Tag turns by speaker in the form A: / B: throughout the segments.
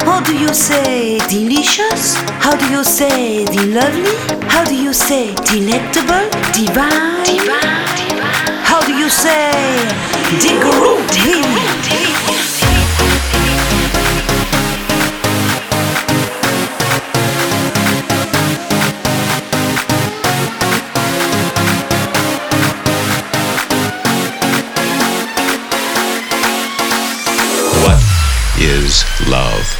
A: How do you
B: say delicious? How do you say the lovely? How do you say delectable? Divine? Divine? How do you say degroovy?
A: Is love.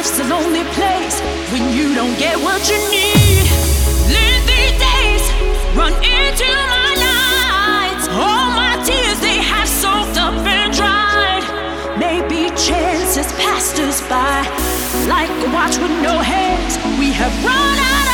B: Life's a lonely place when you don't get what you need. Lengthy days, run into my nights. All my tears they have soaked up and dried. Maybe chances passed us by, like a watch with no hands. We have run out.